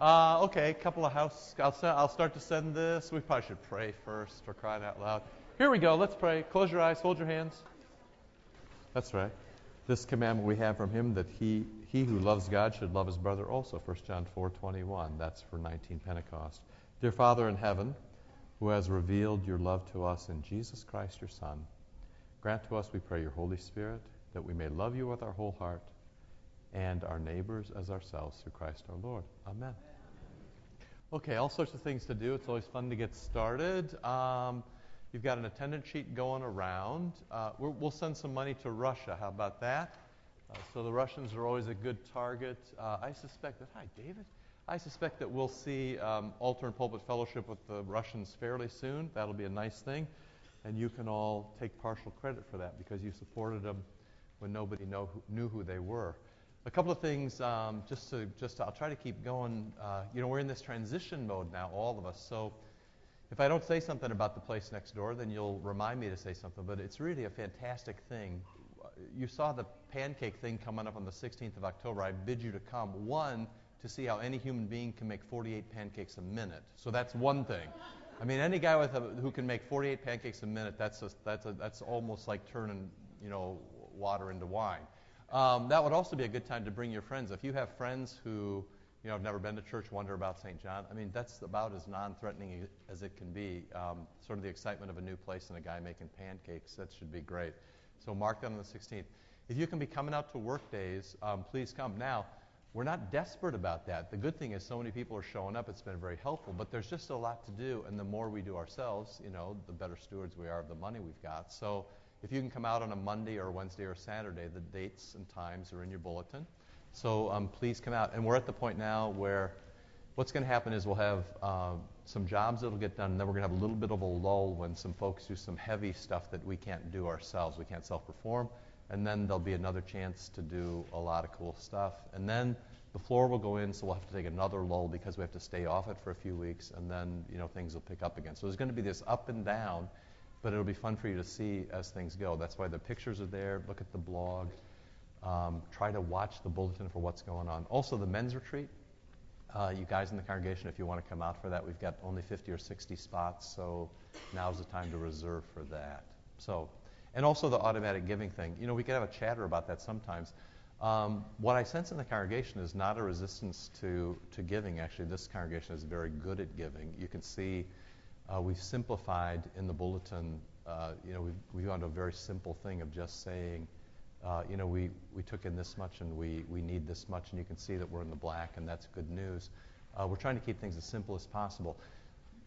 Uh, okay, a couple of house. I'll, I'll start to send this. We probably should pray first for crying out loud. Here we go. Let's pray. Close your eyes. Hold your hands. That's right. This commandment we have from him that he, he who loves God should love his brother also. 1 John 4:21. That's for 19 Pentecost. Dear Father in heaven, who has revealed your love to us in Jesus Christ your Son, grant to us, we pray, your Holy Spirit, that we may love you with our whole heart and our neighbors as ourselves through Christ our Lord. Amen. Okay, all sorts of things to do. It's always fun to get started. Um, you've got an attendance sheet going around. Uh, we will send some money to Russia. How about that? Uh, so the Russians are always a good target. Uh, I suspect that, hi, David. I suspect that we'll see um, altar and pulpit fellowship with the Russians fairly soon. That'll be a nice thing. And you can all take partial credit for that because you supported them when nobody know knew who they were. A couple of things, um, just to just to, I'll try to keep going. Uh, you know, we're in this transition mode now, all of us. So if I don't say something about the place next door, then you'll remind me to say something. But it's really a fantastic thing. You saw the pancake thing coming up on the 16th of October. I bid you to come. One, to see how any human being can make 48 pancakes a minute. So that's one thing. I mean, any guy with a, who can make 48 pancakes a minute, that's that's that's almost like turning you know water into wine. Um, that would also be a good time to bring your friends. If you have friends who you know have never been to church, wonder about St. John. I mean, that's about as non-threatening as it can be. Um, sort of the excitement of a new place and a guy making pancakes. That should be great. So mark that on the 16th. If you can be coming out to work days, um, please come. Now, we're not desperate about that. The good thing is so many people are showing up. It's been very helpful. But there's just a lot to do, and the more we do ourselves, you know, the better stewards we are of the money we've got. So if you can come out on a Monday or Wednesday or Saturday, the dates and times are in your bulletin. So um, please come out. And we're at the point now where what's going to happen is we'll have uh, some jobs that'll get done, and then we're going to have a little bit of a lull when some folks do some heavy stuff that we can't do ourselves. We can't self-perform. And then there'll be another chance to do a lot of cool stuff. And then the floor will go in, so we'll have to take another lull because we have to stay off it for a few weeks, and then you know things will pick up again. So there's going to be this up and down but it'll be fun for you to see as things go. That's why the pictures are there. Look at the blog. Um, try to watch the bulletin for what's going on. Also, the men's retreat. Uh, you guys in the congregation, if you want to come out for that, we've got only 50 or 60 spots, so now's the time to reserve for that. So, and also the automatic giving thing. You know, we could have a chatter about that sometimes. Um, what I sense in the congregation is not a resistance to, to giving. Actually, this congregation is very good at giving. You can see we've simplified in the bulletin, uh, you know, we've, gone to a very simple thing of just saying, uh, you know, we, took in this much and we, we need this much, and you can see that we're in the black, and that's good news. Uh, we're trying to keep things as simple as possible.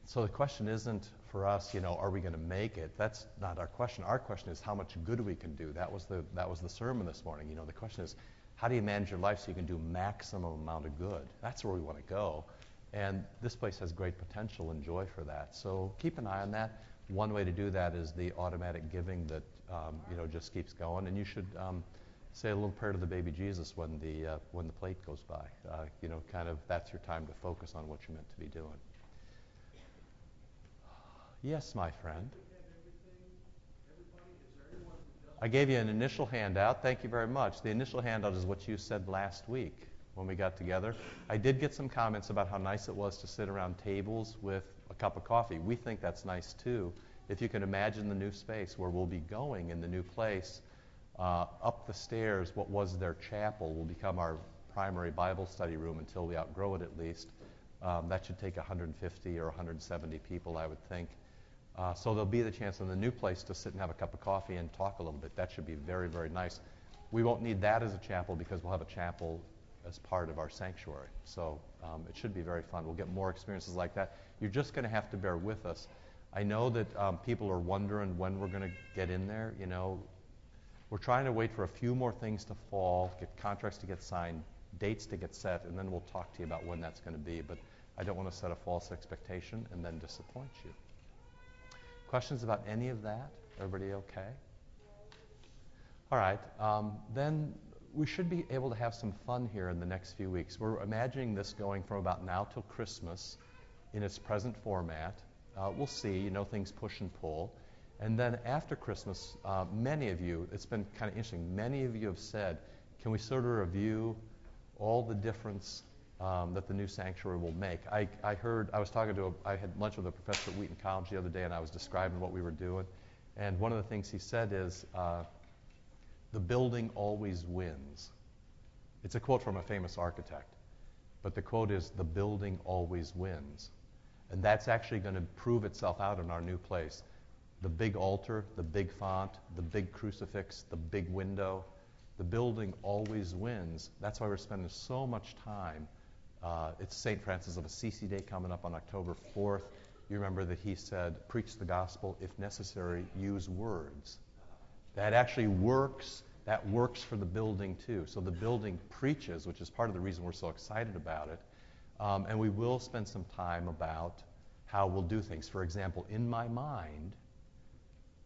So the question isn't for us, you know, are we going to make it? That's not our question. Our question is how much good we can do. That was the that was the sermon this morning. You know, the question is how do you manage your life so you can do maximum amount of good? That's where we want to go. And this place has great potential and joy for that. So keep an eye on that. One way to do that is the automatic giving that um, you know just keeps going. And you should um, say a little prayer to the baby Jesus when the uh, when the plate goes by. Uh, you know, kind of that's your time to focus on what you're meant to be doing. Yes, my friend. I gave you an initial handout. Thank you very much. The initial handout is what you said last week when we got together. I did get some comments about how nice it was to sit around tables with a cup of coffee. We think that's nice too. If you can imagine the new space where we'll be going in the new place, uh, up the stairs, what was their chapel will become our primary Bible study room until we outgrow it at least. Um, that should take 150 or 170 people, I would think. Uh, so there'll be the chance in the new place to sit and have a cup of coffee and talk a little bit. That should be very, very nice. We won't need that as a chapel because we'll have a chapel as part of our sanctuary. So um, it should be very fun. We'll get more experiences like that. You're just going to have to bear with us. I know that um, people are wondering when we're going to get in there. You know, we're trying to wait for a few more things to fall, get contracts to get signed, dates to get set, and then we'll talk to you about when that's going to be. But I don't want to set a false expectation and then disappoint you. Questions about any of that? Everybody okay? All right. Um, then we should be able to have some fun here in the next few weeks. We're imagining this going from about now till Christmas in its present format. Uh, we'll see, you know, things push and pull. And then after Christmas, uh, many of you, it's been kind of interesting, many of you have said, can we sort of review all the difference um, that the new sanctuary will make. I, I heard, I was talking to, a, I had lunch with a professor at Wheaton College the other day, and I was describing what we were doing. And one of the things he said is, uh, the building always wins. It's a quote from a famous architect. But the quote is, the building always wins. And that's actually going to prove itself out in our new place. The big altar, the big font, the big crucifix, the big window, the building always wins. That's why we're spending so much time. Uh, it's St. Francis of Assisi Day coming up on October 4th. You remember that he said, preach the gospel, if necessary, use words. That actually works. That works for the building too. So the building preaches, which is part of the reason we're so excited about it. Um, and we will spend some time about how we'll do things. For example, in my mind,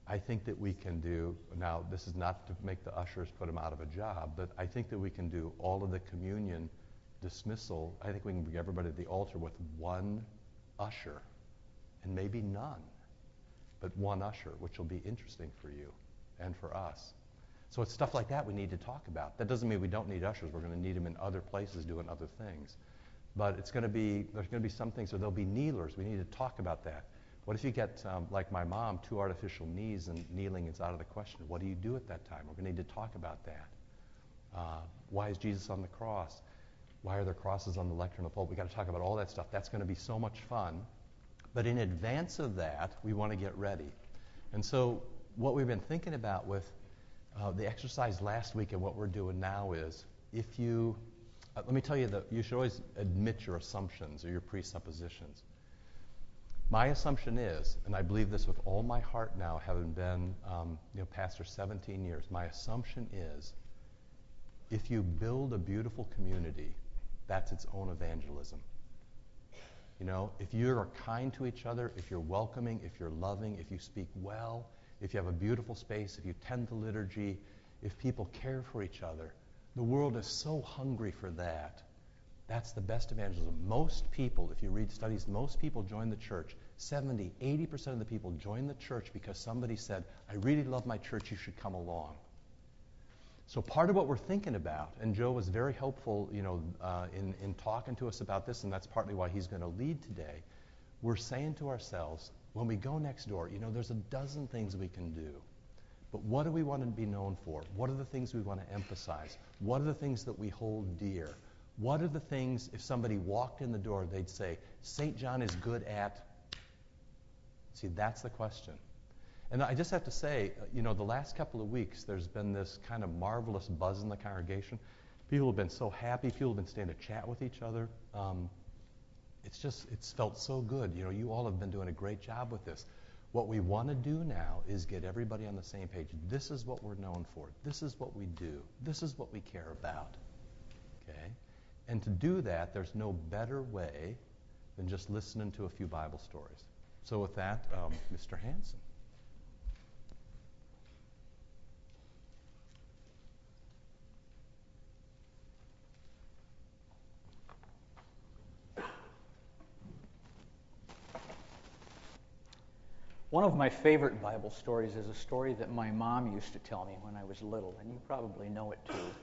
I think that we can do, now, this is not to make the ushers put them out of a job, but I think that we can do all of the communion dismissal. I think we can bring everybody to the altar with one usher, and maybe none, but one usher, which will be interesting for you and for us. So it's stuff like that we need to talk about. That doesn't mean we don't need ushers. We're going to need them in other places doing other things. But it's going to be, there's going to be some things, or there'll be kneelers. We need to talk about that. What if you get, um, like my mom, two artificial knees and kneeling is out of the question? What do you do at that time? We're going to need to talk about that. Uh, why is Jesus on the cross? Why are there crosses on the lectern and the pulpit? We've got to talk about all that stuff. That's going to be so much fun. But in advance of that, we want to get ready. And so, what we've been thinking about with uh, the exercise last week and what we're doing now is if you, uh, let me tell you that you should always admit your assumptions or your presuppositions. My assumption is, and I believe this with all my heart now, having been um, you know, pastor 17 years, my assumption is if you build a beautiful community, that's its own evangelism. You know, if you're kind to each other, if you're welcoming, if you're loving, if you speak well, if you have a beautiful space, if you tend the liturgy, if people care for each other, the world is so hungry for that that's the best evangelism. Most people, if you read studies, most people join the church. 70, 80% of the people join the church because somebody said, I really love my church, you should come along. So part of what we're thinking about, and Joe was very helpful, you know, uh, in, in talking to us about this, and that's partly why he's going to lead today. We're saying to ourselves, when we go next door, you know, there's a dozen things we can do. But what do we want to be known for? What are the things we want to emphasize? What are the things that we hold dear? What are the things, if somebody walked in the door, they'd say, St. John is good at? See, that's the question. And I just have to say, you know, the last couple of weeks, there's been this kind of marvelous buzz in the congregation. People have been so happy. People have been staying to chat with each other. Um, it's just, it's felt so good. You know, you all have been doing a great job with this. What we want to do now is get everybody on the same page. This is what we're known for. This is what we do. This is what we care about. Okay? And to do that, there's no better way than just listening to a few Bible stories. So, with that, um, Mr. Hanson. One of my favorite Bible stories is a story that my mom used to tell me when I was little, and you probably know it too.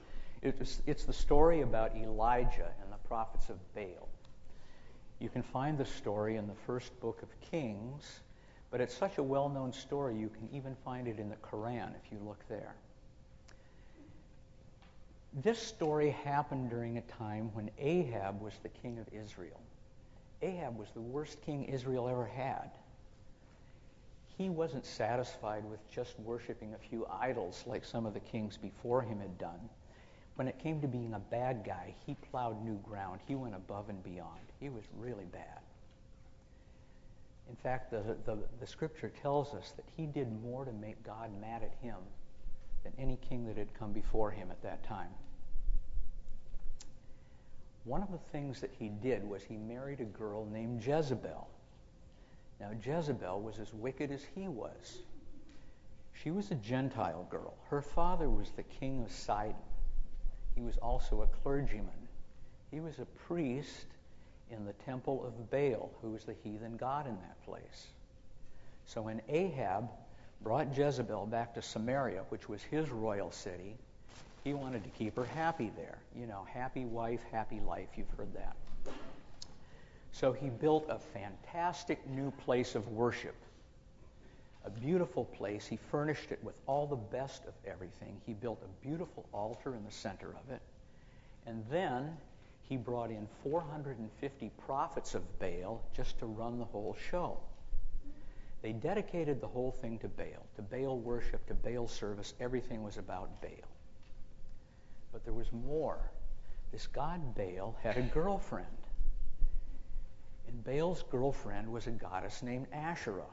It's, it's the story about Elijah and the prophets of Baal. You can find the story in the first book of Kings, but it's such a well known story you can even find it in the Quran if you look there. This story happened during a time when Ahab was the king of Israel. Ahab was the worst king Israel ever had. He wasn't satisfied with just worshiping a few idols like some of the kings before him had done when it came to being a bad guy, he plowed new ground. He went above and beyond. He was really bad. In fact, the, the, the, scripture tells us that he did more to make God mad at him than any king that had come before him at that time. One of the things that he did was he married a girl named Jezebel. Now, Jezebel was as wicked as he was. She was a Gentile girl. Her father was the king of Sidon. He was also a clergyman. He was a priest in the temple of Baal, who was the heathen god in that place. So when Ahab brought Jezebel back to Samaria, which was his royal city, He wanted to keep her happy there. You know, happy wife, happy life. You've heard that. So he built a fantastic new place of worship, a beautiful place. He furnished it with all the best of everything. He built a beautiful altar in the center of it. And then he brought in 450 prophets of Baal just to run the whole show. They dedicated the whole thing to Baal, to Baal worship, to Baal service. Everything was about Baal. But there was more. This god Baal had a girlfriend. Baal's girlfriend was a goddess named Asherah.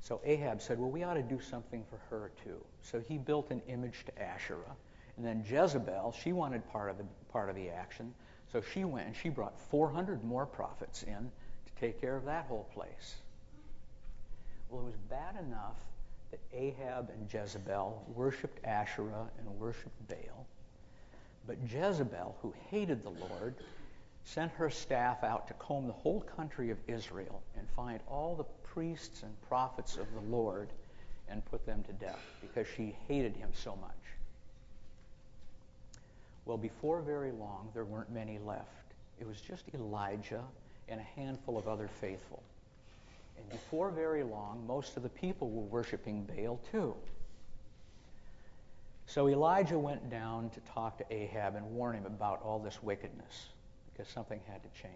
So Ahab said, Well, we ought to do something for her too. So he built an image to Asherah. And then Jezebel, she wanted part of the, part of the action. So she went and she brought 400 more prophets in to take care of that whole place. Well, it was bad enough that Ahab and Jezebel worshipped Asherah and worshipped Baal. But Jezebel, who hated the Lord, sent her staff out to comb the whole country of Israel and find all the priests and prophets of the Lord and put them to death because she hated him so much. Well, before very long, there weren't many left. It was just Elijah and a handful of other faithful. And before very long, most of the people were worshiping Baal too. So Elijah went down to talk to Ahab and warn him about all this wickedness because something had to change.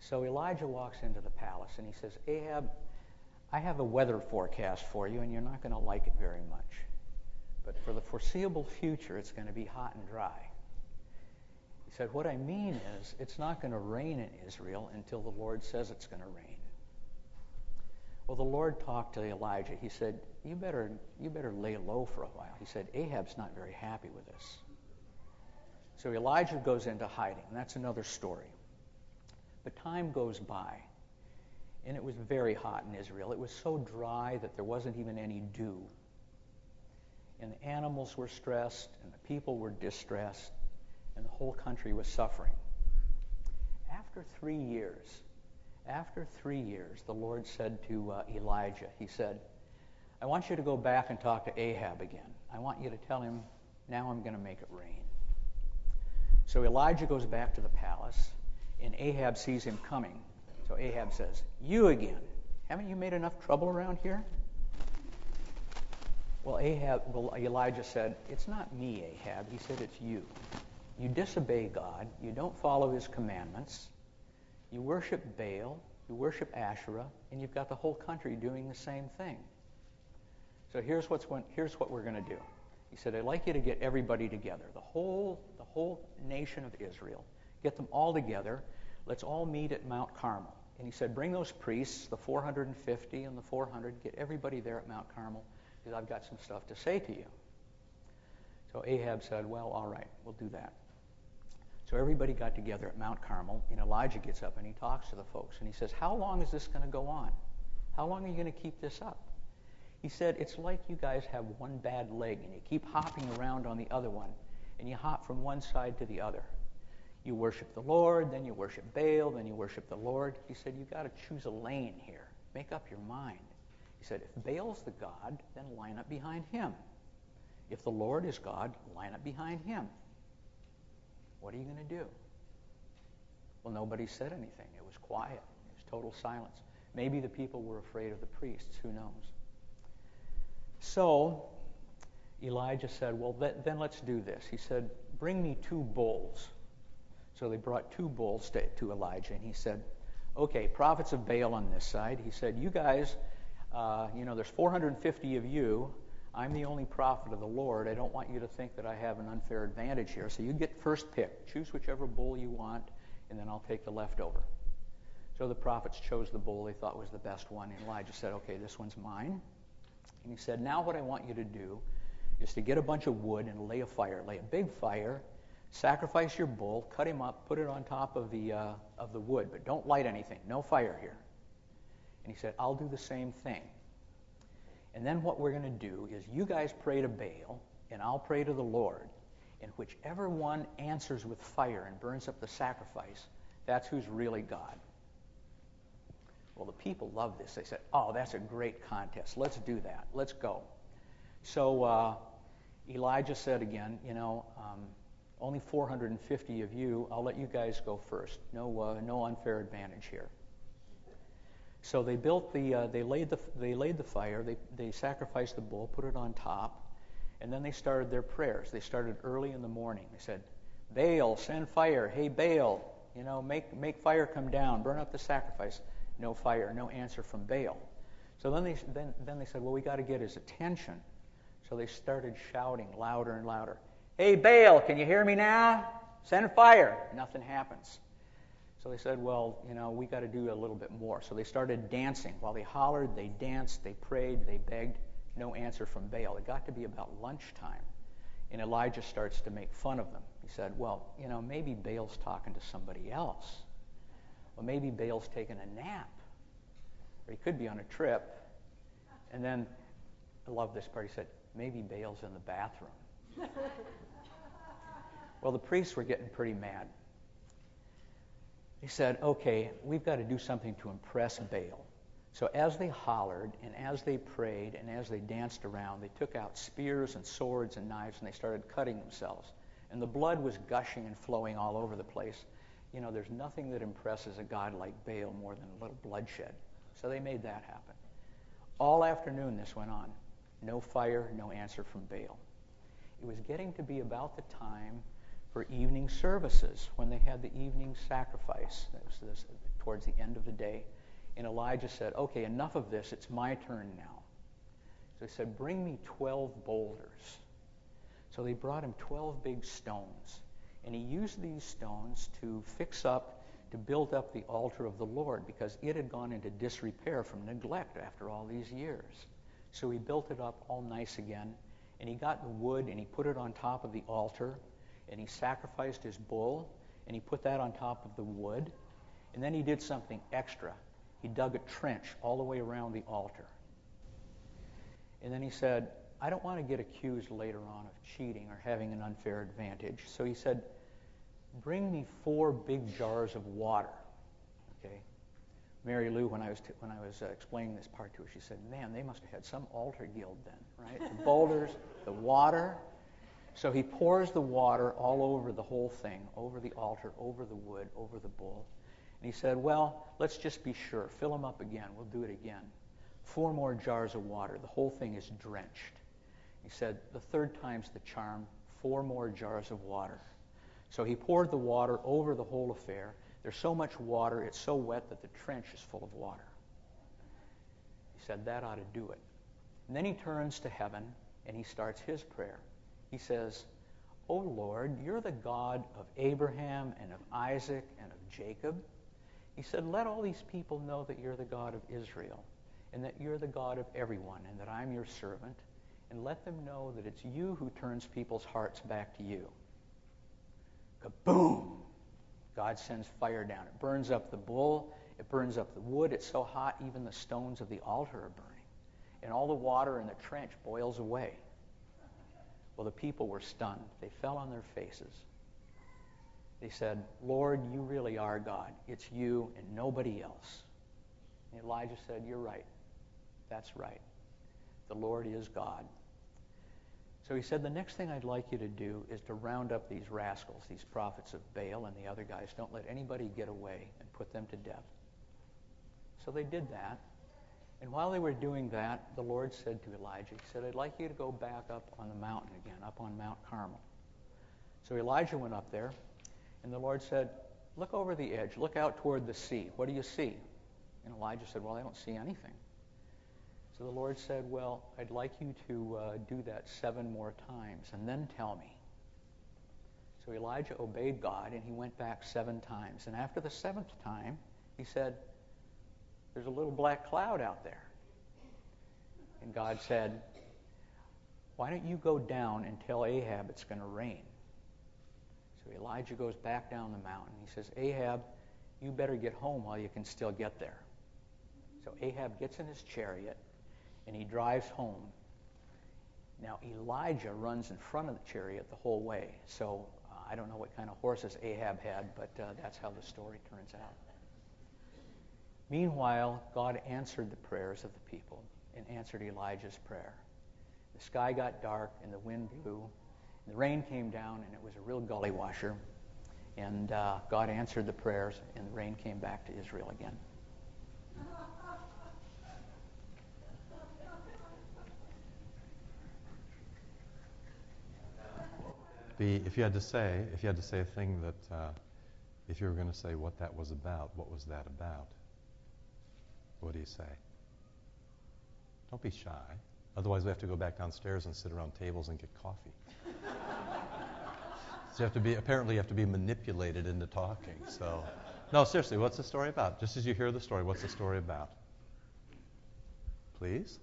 So Elijah walks into the palace and he says, Ahab, I have a weather forecast for you, and you're not going to like it very much. But for the foreseeable future, it's going to be hot and dry. He said, What I mean is, it's not going to rain in Israel until the Lord says it's going to rain. Well, the Lord talked to Elijah. He said, "You better, you better lay low for a while." He said, "Ahab's not very happy with this." So Elijah goes into hiding. That's another story. But time goes by, and it was very hot in Israel. It was so dry that there wasn't even any dew. And the animals were stressed, and the people were distressed, and the whole country was suffering. After three years, after three years, the Lord said to uh, Elijah, He said, I want you to go back and talk to Ahab again. I want you to tell him, now I'm going to make it rain. So Elijah goes back to the palace, and Ahab sees him coming. So Ahab says, You again. Haven't you made enough trouble around here? Well, Ahab, well, Elijah said, It's not me, Ahab. He said, It's you. You disobey God. You don't follow his commandments. You worship Baal, you worship Asherah, and you've got the whole country doing the same thing. So here's, what's here's what we're going to do. He said, I'd like you to get everybody together, the whole, the whole nation of Israel. Get them all together. Let's all meet at Mount Carmel. And he said, Bring those priests, the 450 and the 400, get everybody there at Mount Carmel because I've got some stuff to say to you. So Ahab said, Well, all right, we'll do that. So everybody got together at Mount Carmel, and Elijah gets up and he talks to the folks, and he says, How long is this going to go on? How long are you going to keep this up? He said, It's like you guys have one bad leg, and you keep hopping around on the other one, and you hop from one side to the other. You worship the Lord, then you worship Baal, then you worship the Lord. He said, You've got to choose a lane here. Make up your mind. He said, If Baal's the God, then line up behind him. If the Lord is God, line up behind him. What are you going to do? Well, nobody said anything. It was quiet. It was total silence. Maybe the people were afraid of the priests. Who knows? So Elijah said, Well, then let's do this. He said, Bring me two bulls. So they brought two bulls to, to Elijah, and he said, Okay, prophets of Baal on this side. He said, You guys, uh, you know, there's 450 of you. I'm the only prophet of the Lord. I don't want you to think that I have an unfair advantage here. So you get first pick. Choose whichever bull you want, and then I'll take the leftover. So the prophets chose the bull they thought was the best one. And Elijah said, Okay, this one's mine. And he said, Now what I want you to do is to get a bunch of wood and lay a fire. Lay a big fire, sacrifice your bull, cut him up, put it on top of the, uh, of the wood, but don't light anything. No fire here. And he said, I'll do the same thing. And then what we're going to do is you guys pray to Baal, and I'll pray to the Lord. And whichever one answers with fire and burns up the sacrifice, that's who's really God. Well, the people love this. They said, Oh, that's a great contest. Let's do that. Let's go. So uh, Elijah said again, you know, um, only 450 of you. I'll let you guys go first. No, uh, no unfair advantage here. So they built the, uh, they laid the, they laid the fire. They, they sacrificed the bull, put it on top, and then they started their prayers. They started early in the morning. They said, "Baal, send fire. Hey, Baal, you know, make make fire come down, burn up the sacrifice." No fire, no answer from Baal. So then they then then they said, "Well, we got to get his attention." So they started shouting louder and louder. Hey, Baal, can you hear me now? Send fire. Nothing happens. So they said, well, you know, we got to do a little bit more. So they started dancing. While they hollered, they danced, they prayed, they begged. No answer from Baal. It got to be about lunchtime. And Elijah starts to make fun of them. He said, well, you know, maybe Baal's talking to somebody else. Well, maybe Baal's taking a nap. Or he could be on a trip. And then, I love this part, he said, maybe Baal's in the bathroom. well, the priests were getting pretty mad. They said, okay, we've got to do something to impress Baal. So as they hollered and as they prayed and as they danced around, they took out spears and swords and knives and they started cutting themselves. And the blood was gushing and flowing all over the place. You know, there's nothing that impresses a god like Baal more than a little bloodshed. So they made that happen. All afternoon this went on. No fire, no answer from Baal. It was getting to be about the time for evening services when they had the evening sacrifice. It was this, towards the end of the day. And Elijah said, Okay, enough of this. It's my turn now. So he said, Bring me 12 boulders. So they brought him 12 big stones. And he used these stones to fix up, to build up the altar of the Lord because it had gone into disrepair from neglect after all these years. So he built it up all nice again. And he got the wood and he put it on top of the altar. And he sacrificed his bull and he put that on top of the wood. And then he did something extra he dug a trench all the way around the altar. And then he said, I don't want to get accused later on of cheating or having an unfair advantage. So he said, Bring me four big jars of water. Okay? Mary Lou, when I was, t- when I was uh, explaining this part to her, she said, Man, they must have had some altar guild then, right? The boulders, the water. So he pours the water all over the whole thing, over the altar, over the wood, over the bull. And he said, Well, let's just be sure. Fill them up again. We'll do it again. Four more jars of water. The whole thing is drenched. He said, The third time's the charm. Four more jars of water. So he poured the water over the whole affair. There's so much water, it's so wet that the trench is full of water. He said, That ought to do it. And then he turns to heaven and he starts his prayer. He says, O Lord, you're the God of Abraham and of Isaac and of Jacob. He said, Let all these people know that you're the God of Israel and that you're the God of everyone and that I'm your servant. And let them know that it's you who turns people's hearts back to you. Kaboom! God sends fire down. It burns up the bull. It burns up the wood. It's so hot, even the stones of the altar are burning. And all the water in the trench boils away. Well, the people were stunned. They fell on their faces. They said, Lord, you really are God. It's you and nobody else. And Elijah said, You're right. That's right. The Lord is God. So he said, The next thing I'd like you to do is to round up these rascals, these prophets of Baal and the other guys. Don't let anybody get away and put them to death. So they did that. And while they were doing that, the Lord said to Elijah, He said, I'd like you to go back up on the mountain again, up on Mount Carmel. So Elijah went up there, and the Lord said, Look over the edge. Look out toward the sea. What do you see? And Elijah said, Well, I don't see anything. So the Lord said, Well, I'd like you to uh, do that seven more times and then tell me. So Elijah obeyed God and he went back seven times. And after the seventh time, he said, There's a little black cloud out there. And God said, Why don't you go down and tell Ahab it's going to rain? So Elijah goes back down the mountain. He says, Ahab, you better get home while you can still get there. So Ahab gets in his chariot and he drives home. Now, Elijah runs in front of the chariot the whole way. So uh, I don't know what kind of horses Ahab had, but uh, that's how the story turns out. Meanwhile, God answered the prayers of the people and answered Elijah's prayer. the sky got dark and the wind blew, and the rain came down, and it was a real gully washer. And uh, God answered the prayers, and the rain came back to Israel again. The, if you had to say, if you had to say a thing that, uh, if you were going to say what that was about, what was that about? What do you say? Don't be shy. Otherwise, we have to go back downstairs and sit around tables and get coffee. so you have to be, apparently, you have to be manipulated into talking. So, no, seriously, what's the story about? Just as you hear the story, what's the story about? Please?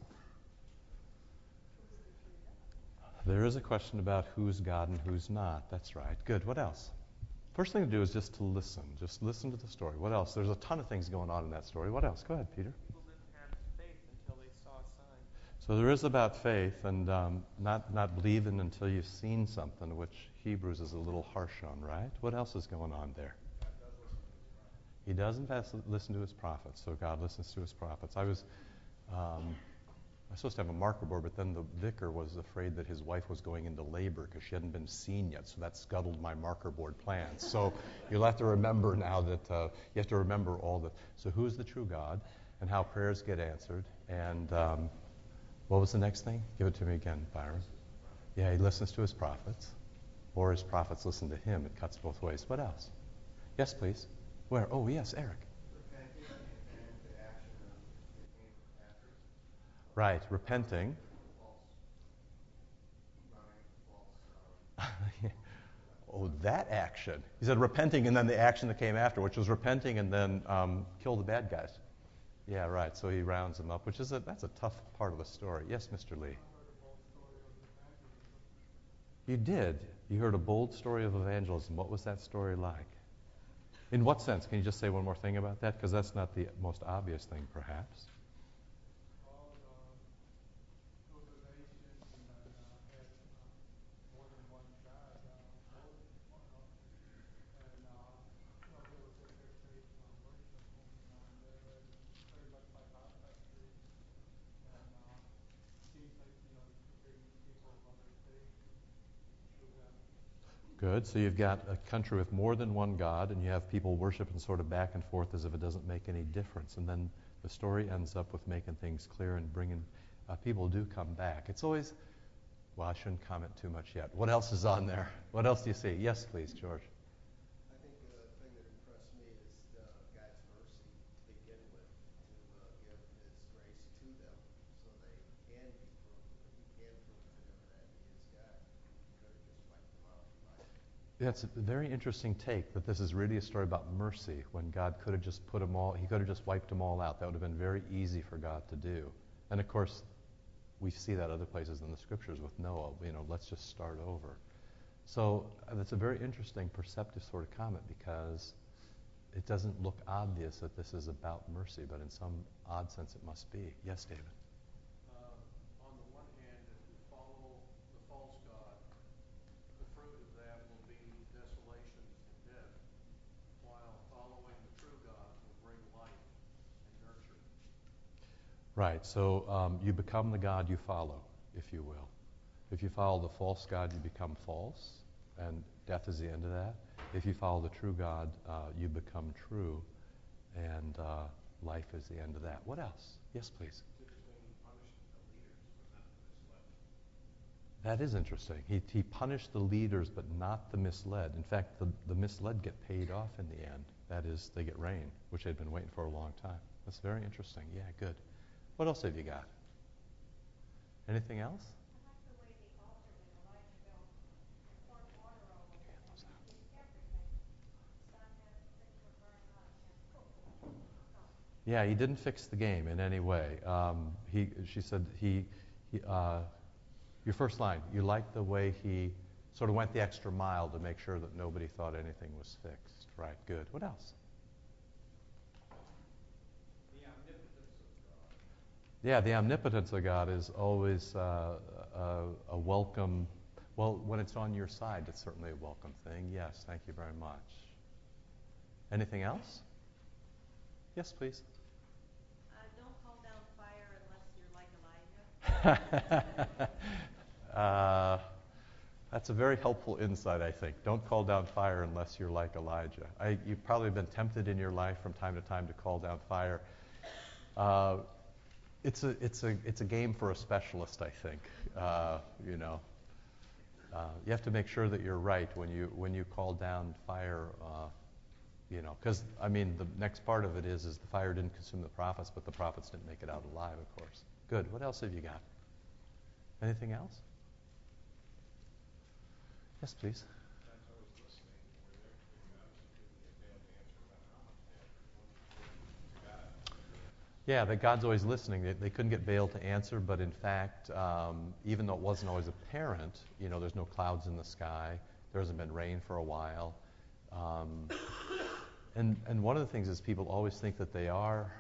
There is a question about who's God and who's not. That's right. Good. What else? First thing to do is just to listen. Just listen to the story. What else? There's a ton of things going on in that story. What else? Go ahead, Peter. So there is about faith and um, not, not believing until you've seen something, which Hebrews is a little harsh on, right? What else is going on there? He doesn't listen to his prophets, so God listens to his prophets. I was um, I was supposed to have a marker board, but then the vicar was afraid that his wife was going into labor because she hadn't been seen yet, so that scuttled my marker board plans. So you'll have to remember now that uh, you have to remember all the. So who's the true God, and how prayers get answered, and um, what was the next thing? Give it to me again, Byron. Yeah, he listens to his prophets, or his prophets listen to him. It cuts both ways. What else? Yes, please. Where? Oh, yes, Eric. Right, repenting. oh, that action. He said repenting and then the action that came after, which was repenting and then um, kill the bad guys. Yeah, right. So he rounds them up, which is a, that's a tough part of the story. Yes, Mr. Lee. You did. You heard a bold story of evangelism. What was that story like? In what sense? Can you just say one more thing about that? Because that's not the most obvious thing, perhaps. Good. So you've got a country with more than one God, and you have people worshiping sort of back and forth as if it doesn't make any difference. And then the story ends up with making things clear and bringing uh, people do come back. It's always, well, I shouldn't comment too much yet. What else is on there? What else do you see? Yes, please, George. That's a very interesting take that this is really a story about mercy when God could have just put them all, he could have just wiped them all out. That would have been very easy for God to do. And of course, we see that other places in the scriptures with Noah, you know, let's just start over. So uh, that's a very interesting perceptive sort of comment because it doesn't look obvious that this is about mercy, but in some odd sense it must be. Yes, David. Right. So um, you become the God you follow, if you will. If you follow the false God, you become false, and death is the end of that. If you follow the true God, uh, you become true, and uh, life is the end of that. What else? Yes, please. That is interesting. He, he punished the leaders, but not the misled. In fact, the, the misled get paid off in the end. That is, they get rain, which they'd been waiting for a long time. That's very interesting. Yeah, good. What else have you got? Anything else? Yeah, he didn't fix the game in any way. Um, he, she said, he, he uh, your first line, you like the way he sort of went the extra mile to make sure that nobody thought anything was fixed. Right, good. What else? Yeah, the omnipotence of God is always uh, a, a, welcome. Well, when it's on your side, it's certainly a welcome thing. Yes, thank you very much. Anything else? Yes, please. Uh, don't call down fire unless you're like Elijah. Uh, that's a very helpful insight, I think. Don't call down fire unless you're like Elijah. I, you've probably been tempted in your life from time to time to call down fire. Uh, it's, a, it's, a, it's a game for a specialist, I think. Uh, you know, uh, you have to make sure that you're right when you, when you call down fire. Uh, you know, because I mean, the next part of it is is the fire didn't consume the prophets, but the prophets didn't make it out alive, of course. Good. What else have you got? Anything else? Yes, please. Yeah, that God's always listening. They, they, couldn't get Baal to answer, but in fact, um, even though it wasn't always apparent, you know, there's no clouds in the sky, there hasn't been rain for a while. Um, and, and one of the things is people always think that they are.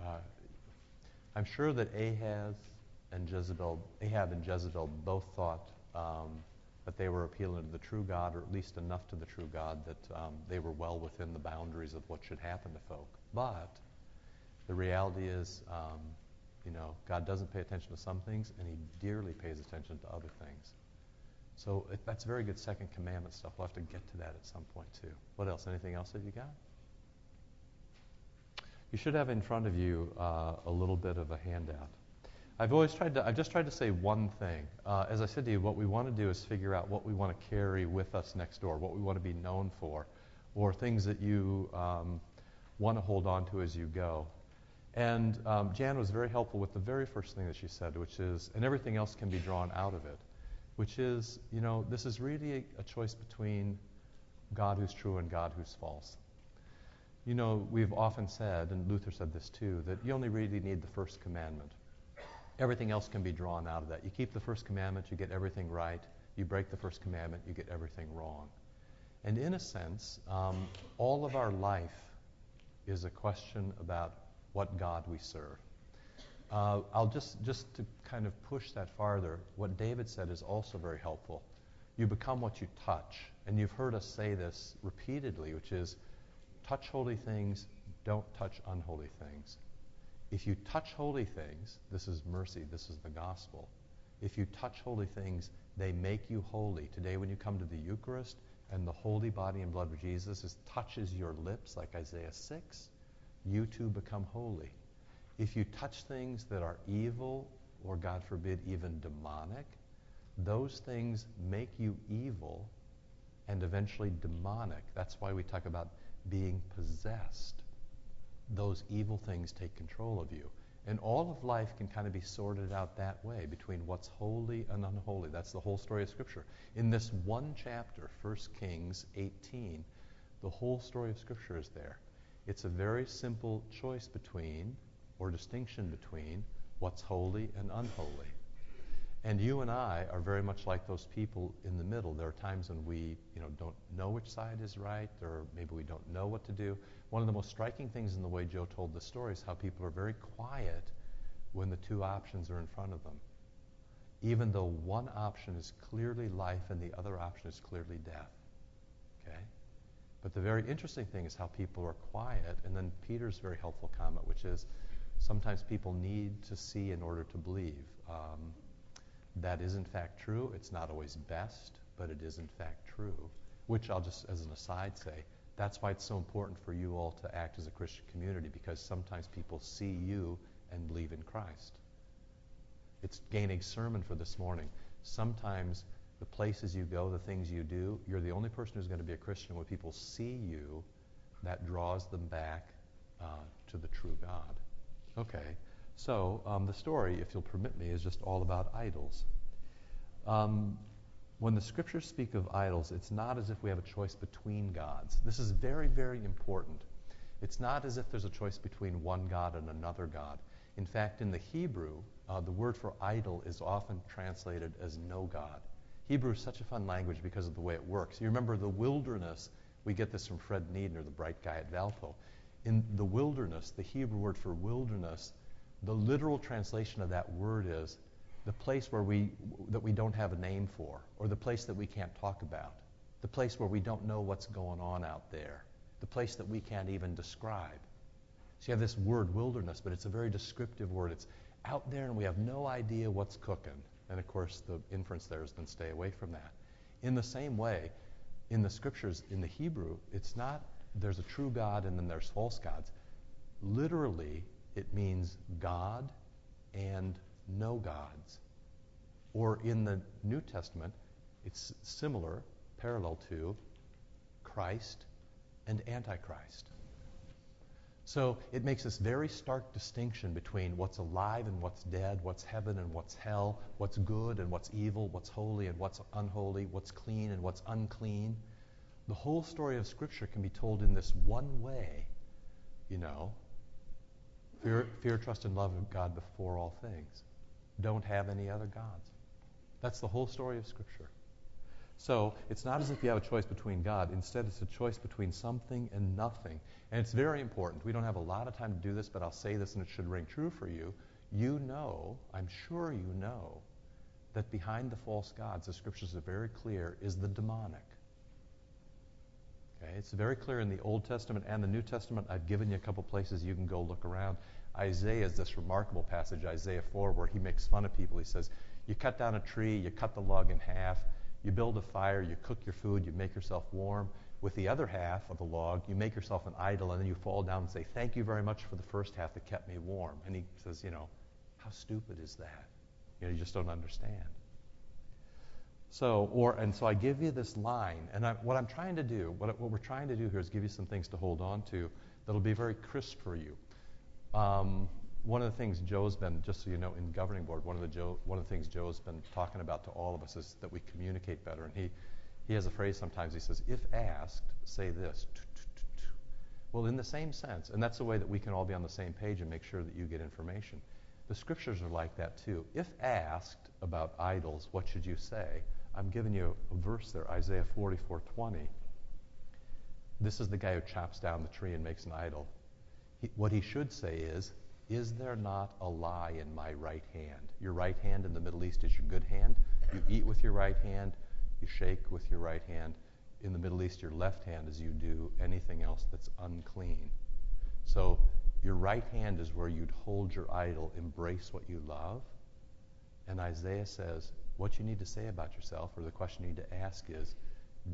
Uh, I'm sure that Ahaz and Jezebel, Ahab and Jezebel both thought um, that they were appealing to the true God, or at least enough to the true God that um, they were well within the boundaries of what should happen to folk. But the reality is, um, you know, God doesn't pay attention to some things, and He dearly pays attention to other things. So it, that's very good second commandment stuff. We'll have to get to that at some point too. What else? Anything else that you got? You should have in front of you uh, a little bit of a handout. I've always tried to. I've just tried to say one thing. Uh, as I said to you, what we want to do is figure out what we want to carry with us next door, what we want to be known for, or things that you um, want to hold on to as you go. And um, Jan was very helpful with the very first thing that she said, which is, and everything else can be drawn out of it, which is, you know, this is really a, a choice between God who's true and God who's false. You know, we've often said, and Luther said this too, that you only really need the first commandment. Everything else can be drawn out of that. You keep the first commandment, you get everything right. You break the first commandment, you get everything wrong. And in a sense, um, all of our life is a question about what God we serve. Uh, I'll just, just to kind of push that farther, what David said is also very helpful. You become what you touch. And you've heard us say this repeatedly, which is touch holy things, don't touch unholy things. If you touch holy things, this is mercy, this is the gospel. If you touch holy things, they make you holy. Today, when you come to the Eucharist and the holy body and blood of Jesus is, touches your lips, like Isaiah 6, you too become holy. If you touch things that are evil, or God forbid, even demonic, those things make you evil and eventually demonic. That's why we talk about being possessed. Those evil things take control of you. And all of life can kind of be sorted out that way between what's holy and unholy. That's the whole story of Scripture. In this one chapter, 1 Kings 18, the whole story of Scripture is there. It's a very simple choice between, or distinction between, what's holy and unholy. And you and I are very much like those people in the middle. There are times when we, you know, don't know which side is right, or maybe we don't know what to do. One of the most striking things in the way Joe told the story is how people are very quiet when the two options are in front of them, even though one option is clearly life and the other option is clearly death. Okay? But the very interesting thing is how people are quiet, and then Peter's very helpful comment, which is sometimes people need to see in order to believe. Um, that is in fact true. It's not always best, but it is in fact true. Which I'll just, as an aside, say that's why it's so important for you all to act as a Christian community because sometimes people see you and believe in Christ. It's gaining sermon for this morning. Sometimes the places you go, the things you do, you're the only person who's going to be a Christian when people see you. That draws them back uh, to the true God. Okay, so um, the story, if you'll permit me, is just all about idols. Um, when the scriptures speak of idols, it's not as if we have a choice between gods. This is very, very important. It's not as if there's a choice between one God and another God. In fact, in the Hebrew, uh, the word for idol is often translated as no God. Hebrew is such a fun language because of the way it works. You remember the wilderness, we get this from Fred Niedner, the bright guy at Valpo. In the wilderness, the Hebrew word for wilderness, the literal translation of that word is the place where we, that we don't have a name for, or the place that we can't talk about, the place where we don't know what's going on out there, the place that we can't even describe. So you have this word wilderness, but it's a very descriptive word. It's out there and we have no idea what's cooking. And of course, the inference there is then stay away from that. In the same way, in the scriptures, in the Hebrew, it's not there's a true God and then there's false gods. Literally, it means God and no gods. Or in the New Testament, it's similar, parallel to Christ and Antichrist. So it makes this very stark distinction between what's alive and what's dead, what's heaven and what's hell, what's good and what's evil, what's holy and what's unholy, what's clean and what's unclean. The whole story of Scripture can be told in this one way, you know. Fear, fear, trust, and love of God before all things. Don't have any other gods. That's the whole story of Scripture. So it's not as if you have a choice between God. Instead, it's a choice between something and nothing. And it's very important. We don't have a lot of time to do this, but I'll say this and it should ring true for you. You know, I'm sure you know, that behind the false gods, the scriptures are very clear, is the demonic. Okay, it's very clear in the Old Testament and the New Testament. I've given you a couple places you can go look around. Isaiah is this remarkable passage, Isaiah 4, where he makes fun of people. He says, You cut down a tree, you cut the log in half, you build a fire, you cook your food, you make yourself warm. With the other half of the log, you make yourself an idol, and then you fall down and say, Thank you very much for the first half that kept me warm. And he says, You know, how stupid is that? You know, you just don't understand. So, or, and so I give you this line, and I, what I'm trying to do, what, what, we're trying to do here is give you some things to hold on to that'll be very crisp for you. Um, one of the things Joe's been, just so you know, in governing board, one of the Joe, one of the things Joe's been talking about to all of us is that we communicate better. And he, he has a phrase sometimes. He says, "If asked, say this." Well, in the same sense, and that's the way that we can all be on the same page and make sure that you get information. The scriptures are like that too. If asked about idols, what should you say? I'm giving you a verse there, Isaiah 44:20. This is the guy who chops down the tree and makes an idol. He, what he should say is, is there not a lie in my right hand? Your right hand in the Middle East is your good hand. You eat with your right hand, you shake with your right hand. In the Middle East, your left hand is you do anything else that's unclean. So your right hand is where you'd hold your idol, embrace what you love. And Isaiah says, what you need to say about yourself, or the question you need to ask is,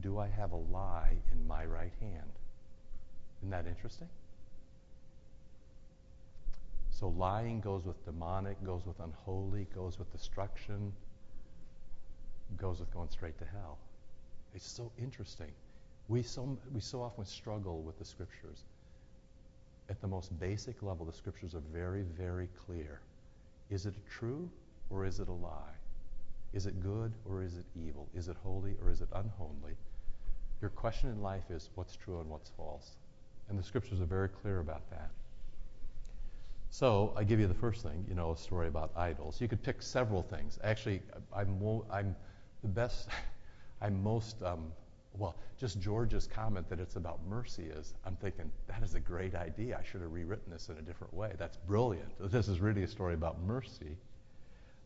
do I have a lie in my right hand? Isn't that interesting? So lying goes with demonic, goes with unholy, goes with destruction, goes with going straight to hell. It's so interesting. We so, we so often struggle with the scriptures. At the most basic level, the scriptures are very, very clear. Is it true or is it a lie? Is it good or is it evil? Is it holy or is it unholy? Your question in life is what's true and what's false. And the scriptures are very clear about that. So I give you the first thing, you know, a story about idols. You could pick several things. Actually, I'm, I'm the best, I'm most, um, well, just George's comment that it's about mercy is, I'm thinking, that is a great idea. I should have rewritten this in a different way. That's brilliant. This is really a story about mercy.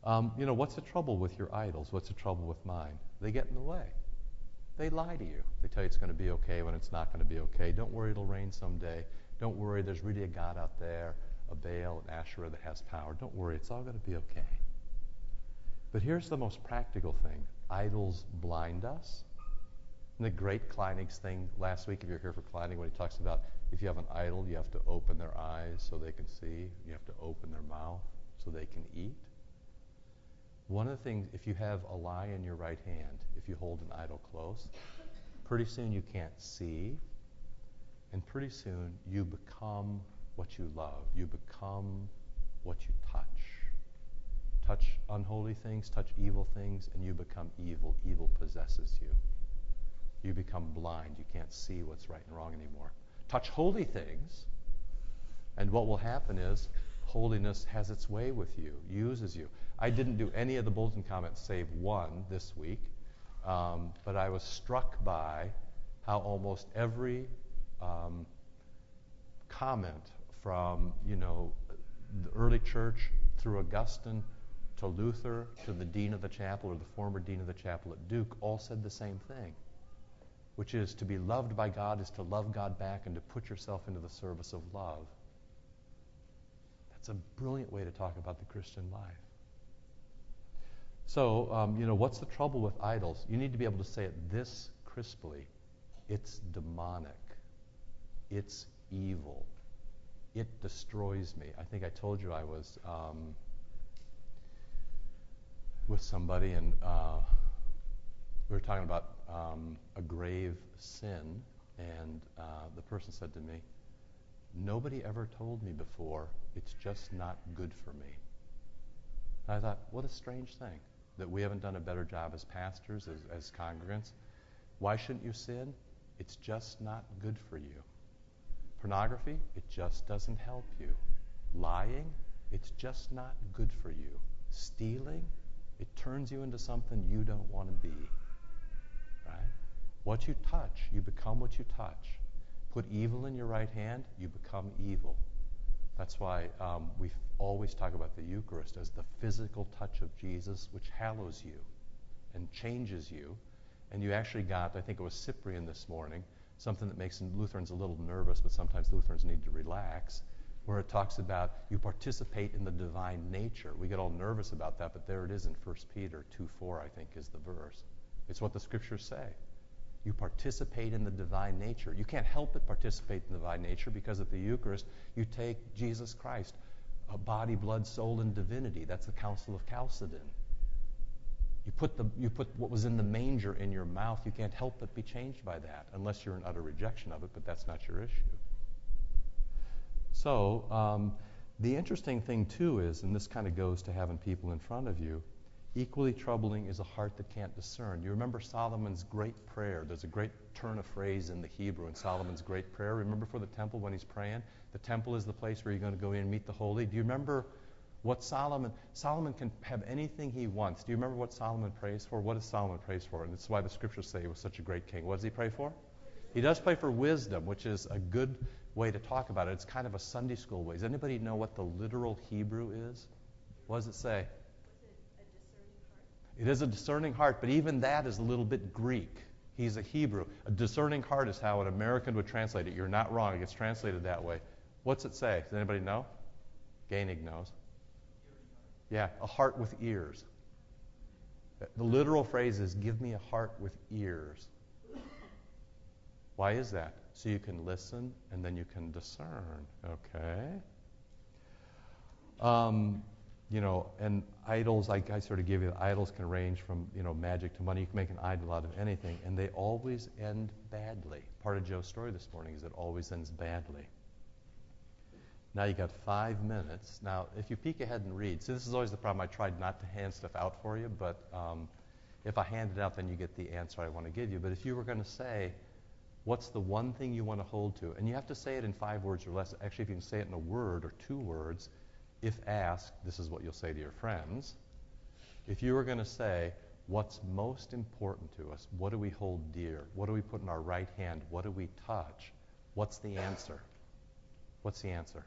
Um, you know, what's the trouble with your idols? What's the trouble with mine? They get in the way. They lie to you. They tell you it's going to be okay when it's not going to be okay. Don't worry, it'll rain someday. Don't worry, there's really a God out there a Baal, an Asherah that has power. Don't worry, it's all going to be okay. But here's the most practical thing idols blind us. And the great Kleinig's thing last week, if you're here for Kleinig, when he talks about if you have an idol, you have to open their eyes so they can see, you have to open their mouth so they can eat. One of the things, if you have a lie in your right hand, if you hold an idol close, pretty soon you can't see, and pretty soon you become what you love. You become what you touch. Touch unholy things, touch evil things, and you become evil. Evil possesses you. You become blind. You can't see what's right and wrong anymore. Touch holy things, and what will happen is holiness has its way with you, uses you. I didn't do any of the bulletin comments save one this week, um, but I was struck by how almost every um, comment from, you know, the early church through Augustine to Luther to the dean of the chapel or the former dean of the chapel at Duke all said the same thing, which is to be loved by God is to love God back and to put yourself into the service of love. That's a brilliant way to talk about the Christian life. So, um, you know, what's the trouble with idols? You need to be able to say it this crisply it's demonic, it's evil, it destroys me. I think I told you I was um, with somebody and uh, we were talking about um, a grave sin, and uh, the person said to me, Nobody ever told me before, it's just not good for me. And I thought, what a strange thing that we haven't done a better job as pastors, as, as congregants. Why shouldn't you sin? It's just not good for you. Pornography, it just doesn't help you. Lying, it's just not good for you. Stealing, it turns you into something you don't want to be. Right? What you touch, you become what you touch. Put evil in your right hand, you become evil. That's why um, we always talk about the Eucharist as the physical touch of Jesus, which hallows you and changes you. And you actually got, I think it was Cyprian this morning, something that makes Lutherans a little nervous, but sometimes Lutherans need to relax, where it talks about you participate in the divine nature. We get all nervous about that, but there it is in 1 Peter 2 4, I think, is the verse. It's what the scriptures say. You participate in the divine nature. You can't help but participate in the divine nature because at the Eucharist, you take Jesus Christ, a body, blood, soul, and divinity. That's the Council of Chalcedon. You put, the, you put what was in the manger in your mouth. You can't help but be changed by that, unless you're in utter rejection of it, but that's not your issue. So, um, the interesting thing, too, is, and this kind of goes to having people in front of you, Equally troubling is a heart that can't discern. You remember Solomon's great prayer. There's a great turn of phrase in the Hebrew in Solomon's great prayer. Remember for the temple when he's praying? The temple is the place where you're going to go in and meet the holy. Do you remember what Solomon Solomon can have anything he wants. Do you remember what Solomon prays for? What does Solomon prays for? And that's why the scriptures say he was such a great king. What does he pray for? He does pray for wisdom, which is a good way to talk about it. It's kind of a Sunday school way. Does anybody know what the literal Hebrew is? What does it say? It is a discerning heart, but even that is a little bit Greek. He's a Hebrew. A discerning heart is how an American would translate it. You're not wrong. It gets translated that way. What's it say? Does anybody know? Gainig knows. Yeah, a heart with ears. The literal phrase is, give me a heart with ears. Why is that? So you can listen and then you can discern. Okay? Um, you know, and idols, I, I sort of give you, idols can range from, you know, magic to money. You can make an idol out of anything, and they always end badly. Part of Joe's story this morning is it always ends badly. Now you got five minutes. Now, if you peek ahead and read, see, this is always the problem. I tried not to hand stuff out for you, but um, if I hand it out, then you get the answer I want to give you. But if you were going to say, what's the one thing you want to hold to? And you have to say it in five words or less. Actually, if you can say it in a word or two words, if asked, this is what you'll say to your friends. If you were going to say, what's most important to us? What do we hold dear? What do we put in our right hand? What do we touch? What's the answer? What's the answer?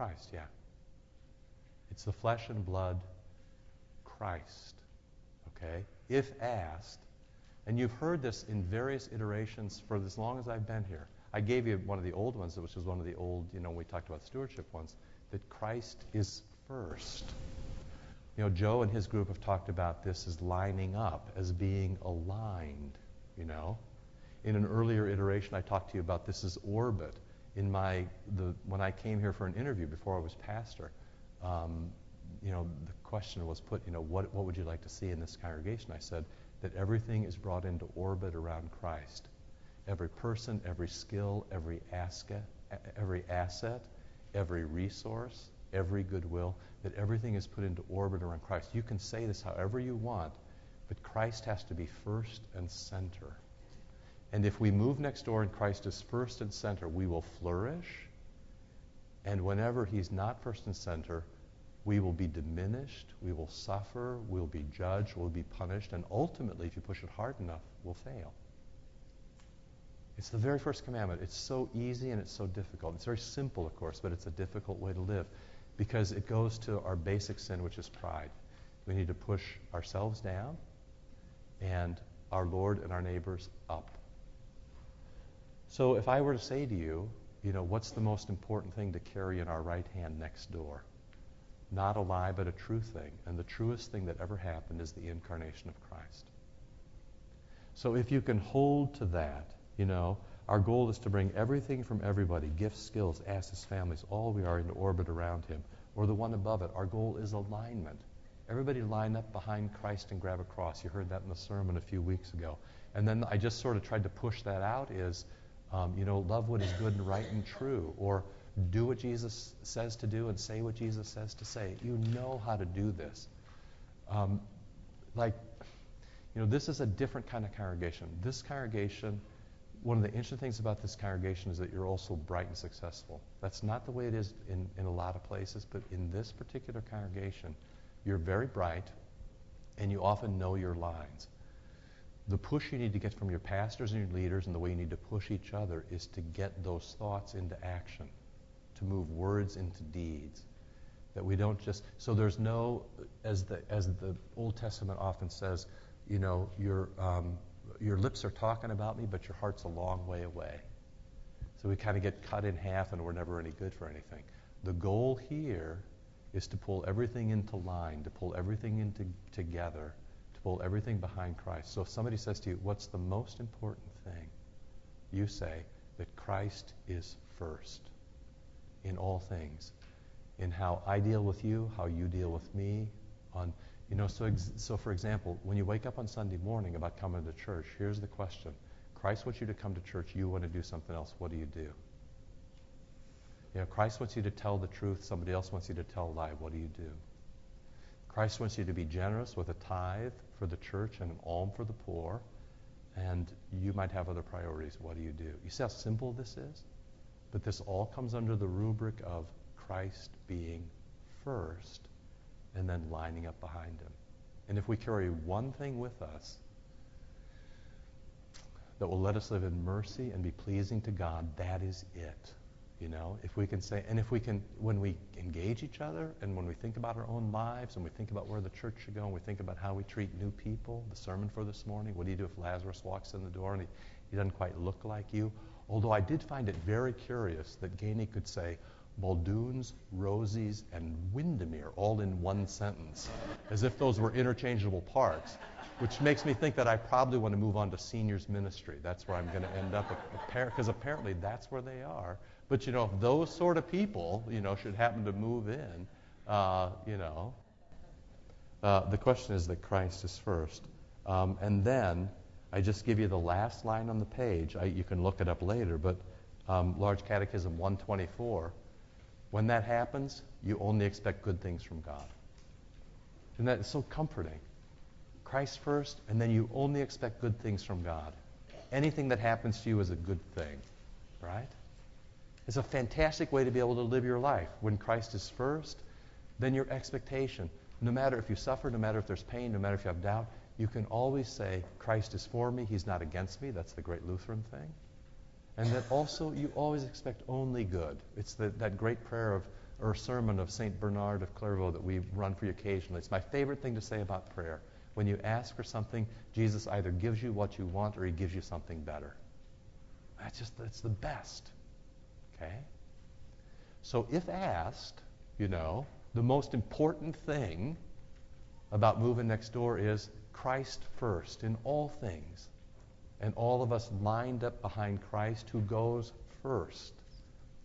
Christ, yeah. It's the flesh and blood Christ. Okay? If asked, and you've heard this in various iterations for as long as I've been here. I gave you one of the old ones, which was one of the old, you know, we talked about stewardship ones, that Christ is first. You know, Joe and his group have talked about this as lining up, as being aligned, you know. In an earlier iteration, I talked to you about this as orbit. In my, the, when I came here for an interview before I was pastor, um, you know, the question was put, you know, what, what would you like to see in this congregation? I said that everything is brought into orbit around Christ every person, every skill, every asset, every asset, every resource, every goodwill, that everything is put into orbit around Christ. You can say this however you want, but Christ has to be first and center. And if we move next door and Christ is first and center, we will flourish. And whenever he's not first and center, we will be diminished, we will suffer, we'll be judged, we'll be punished, and ultimately, if you push it hard enough, we'll fail. It's the very first commandment. It's so easy and it's so difficult. It's very simple, of course, but it's a difficult way to live because it goes to our basic sin, which is pride. We need to push ourselves down and our Lord and our neighbors up. So if I were to say to you, you know, what's the most important thing to carry in our right hand next door? not a lie, but a true thing. And the truest thing that ever happened is the incarnation of Christ. So if you can hold to that, you know, our goal is to bring everything from everybody gifts, skills, assets, families, all we are into orbit around Him, or the one above it. Our goal is alignment. Everybody line up behind Christ and grab a cross. You heard that in the sermon a few weeks ago. And then I just sort of tried to push that out is, um, you know, love what is good and right and true, or do what Jesus says to do and say what Jesus says to say. You know how to do this. Um, like, you know, this is a different kind of congregation. This congregation, one of the interesting things about this congregation is that you're also bright and successful. That's not the way it is in, in a lot of places, but in this particular congregation, you're very bright and you often know your lines. The push you need to get from your pastors and your leaders and the way you need to push each other is to get those thoughts into action to move words into deeds. That we don't just so there's no as the as the Old Testament often says, you know, your um, your lips are talking about me, but your heart's a long way away. So we kind of get cut in half, and we're never any good for anything. The goal here is to pull everything into line, to pull everything into together, to pull everything behind Christ. So if somebody says to you, "What's the most important thing?" You say that Christ is first in all things, in how I deal with you, how you deal with me. On, you know, so, ex- so for example, when you wake up on Sunday morning about coming to church, here's the question. Christ wants you to come to church. You want to do something else. What do you do? You know, Christ wants you to tell the truth. Somebody else wants you to tell a lie. What do you do? Christ wants you to be generous with a tithe for the church and an alm for the poor. And you might have other priorities. What do you do? You see how simple this is? But this all comes under the rubric of Christ being first and then lining up behind him. And if we carry one thing with us that will let us live in mercy and be pleasing to God, that is it. You know, if we can say, and if we can, when we engage each other and when we think about our own lives and we think about where the church should go and we think about how we treat new people, the sermon for this morning, what do you do if Lazarus walks in the door and he, he doesn't quite look like you? Although I did find it very curious that Gainey could say Muldoon's, Rosie's, and Windermere all in one sentence, as if those were interchangeable parts, which makes me think that I probably want to move on to seniors ministry. That's where I'm going to end up, because apparently that's where they are. But you know, if those sort of people, you know, should happen to move in, uh, you know, uh, the question is that Christ is first, um, and then I just give you the last line on the page. I, you can look it up later, but um, Large Catechism 124. When that happens, you only expect good things from God. And that is so comforting. Christ first, and then you only expect good things from God. Anything that happens to you is a good thing, right? It's a fantastic way to be able to live your life. When Christ is first, then your expectation, no matter if you suffer, no matter if there's pain, no matter if you have doubt, you can always say, Christ is for me, he's not against me. That's the great Lutheran thing. And that also you always expect only good. It's the, that great prayer of or sermon of St. Bernard of Clairvaux that we run for you occasionally. It's my favorite thing to say about prayer. When you ask for something, Jesus either gives you what you want or he gives you something better. That's just that's the best. Okay? So if asked, you know, the most important thing about moving next door is Christ first in all things. And all of us lined up behind Christ who goes first,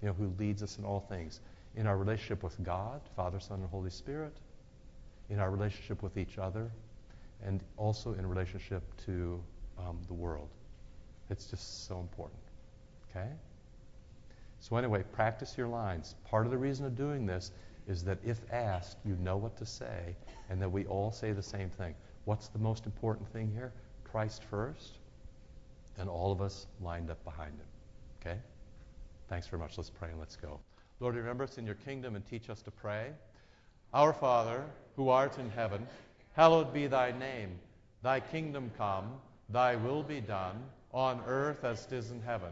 you know, who leads us in all things. In our relationship with God, Father, Son, and Holy Spirit, in our relationship with each other, and also in relationship to um, the world. It's just so important. Okay? So, anyway, practice your lines. Part of the reason of doing this is that if asked, you know what to say, and that we all say the same thing. What's the most important thing here? Christ first, and all of us lined up behind him. Okay? Thanks very much. Let's pray and let's go. Lord, remember us in your kingdom and teach us to pray. Our Father, who art in heaven, hallowed be thy name. Thy kingdom come, thy will be done, on earth as it is in heaven.